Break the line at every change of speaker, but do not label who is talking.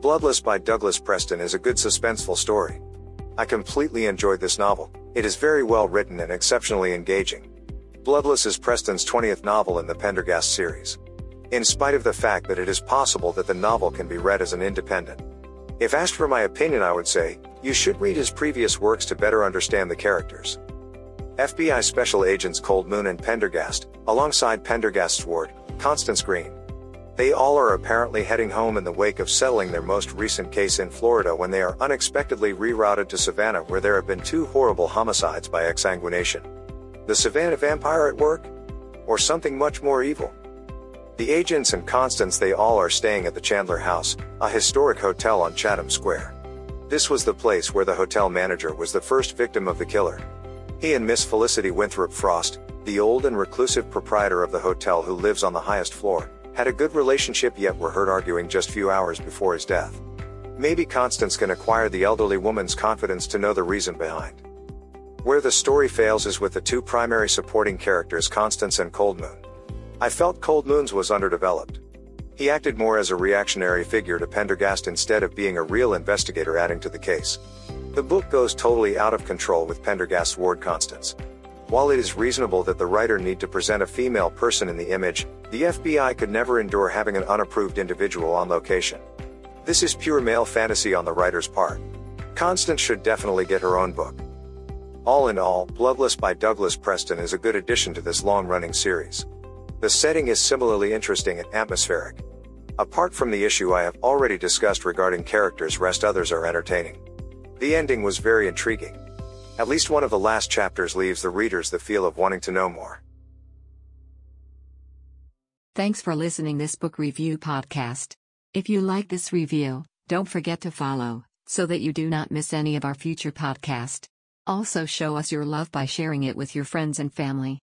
Bloodless by Douglas Preston is a good suspenseful story. I completely enjoyed this novel. It is very well written and exceptionally engaging. Bloodless is Preston's 20th novel in the Pendergast series. In spite of the fact that it is possible that the novel can be read as an independent. If asked for my opinion, I would say, you should read his previous works to better understand the characters. FBI Special Agents Coldmoon and Pendergast, alongside Pendergast's ward, Constance Green. They all are apparently heading home in the wake of settling their most recent case in Florida when they are unexpectedly rerouted to Savannah where there have been two horrible homicides by exsanguination. The Savannah vampire at work? Or something much more evil? The agents and Constance they all are staying at the Chandler House, a historic hotel on Chatham Square. This was the place where the hotel manager was the first victim of the killer. He and Miss Felicity Winthrop Frost, the old and reclusive proprietor of the hotel who lives on the highest floor, had a good relationship yet were heard arguing just few hours before his death. Maybe Constance can acquire the elderly woman's confidence to know the reason behind. Where the story fails is with the two primary supporting characters Constance and Coldmoon. I felt Coldmoon's was underdeveloped. He acted more as a reactionary figure to Pendergast instead of being a real investigator adding to the case. The book goes totally out of control with Pendergast's ward Constance. While it is reasonable that the writer need to present a female person in the image, the FBI could never endure having an unapproved individual on location. This is pure male fantasy on the writer's part. Constance should definitely get her own book. All in all, Bloodless by Douglas Preston is a good addition to this long running series. The setting is similarly interesting and atmospheric. Apart from the issue I have already discussed regarding characters, rest others are entertaining. The ending was very intriguing. At least one of the last chapters leaves the readers the feel of wanting to know more.
Thanks for listening this book review podcast. If you like this review, don't forget to follow so that you do not miss any of our future podcast. Also show us your love by sharing it with your friends and family.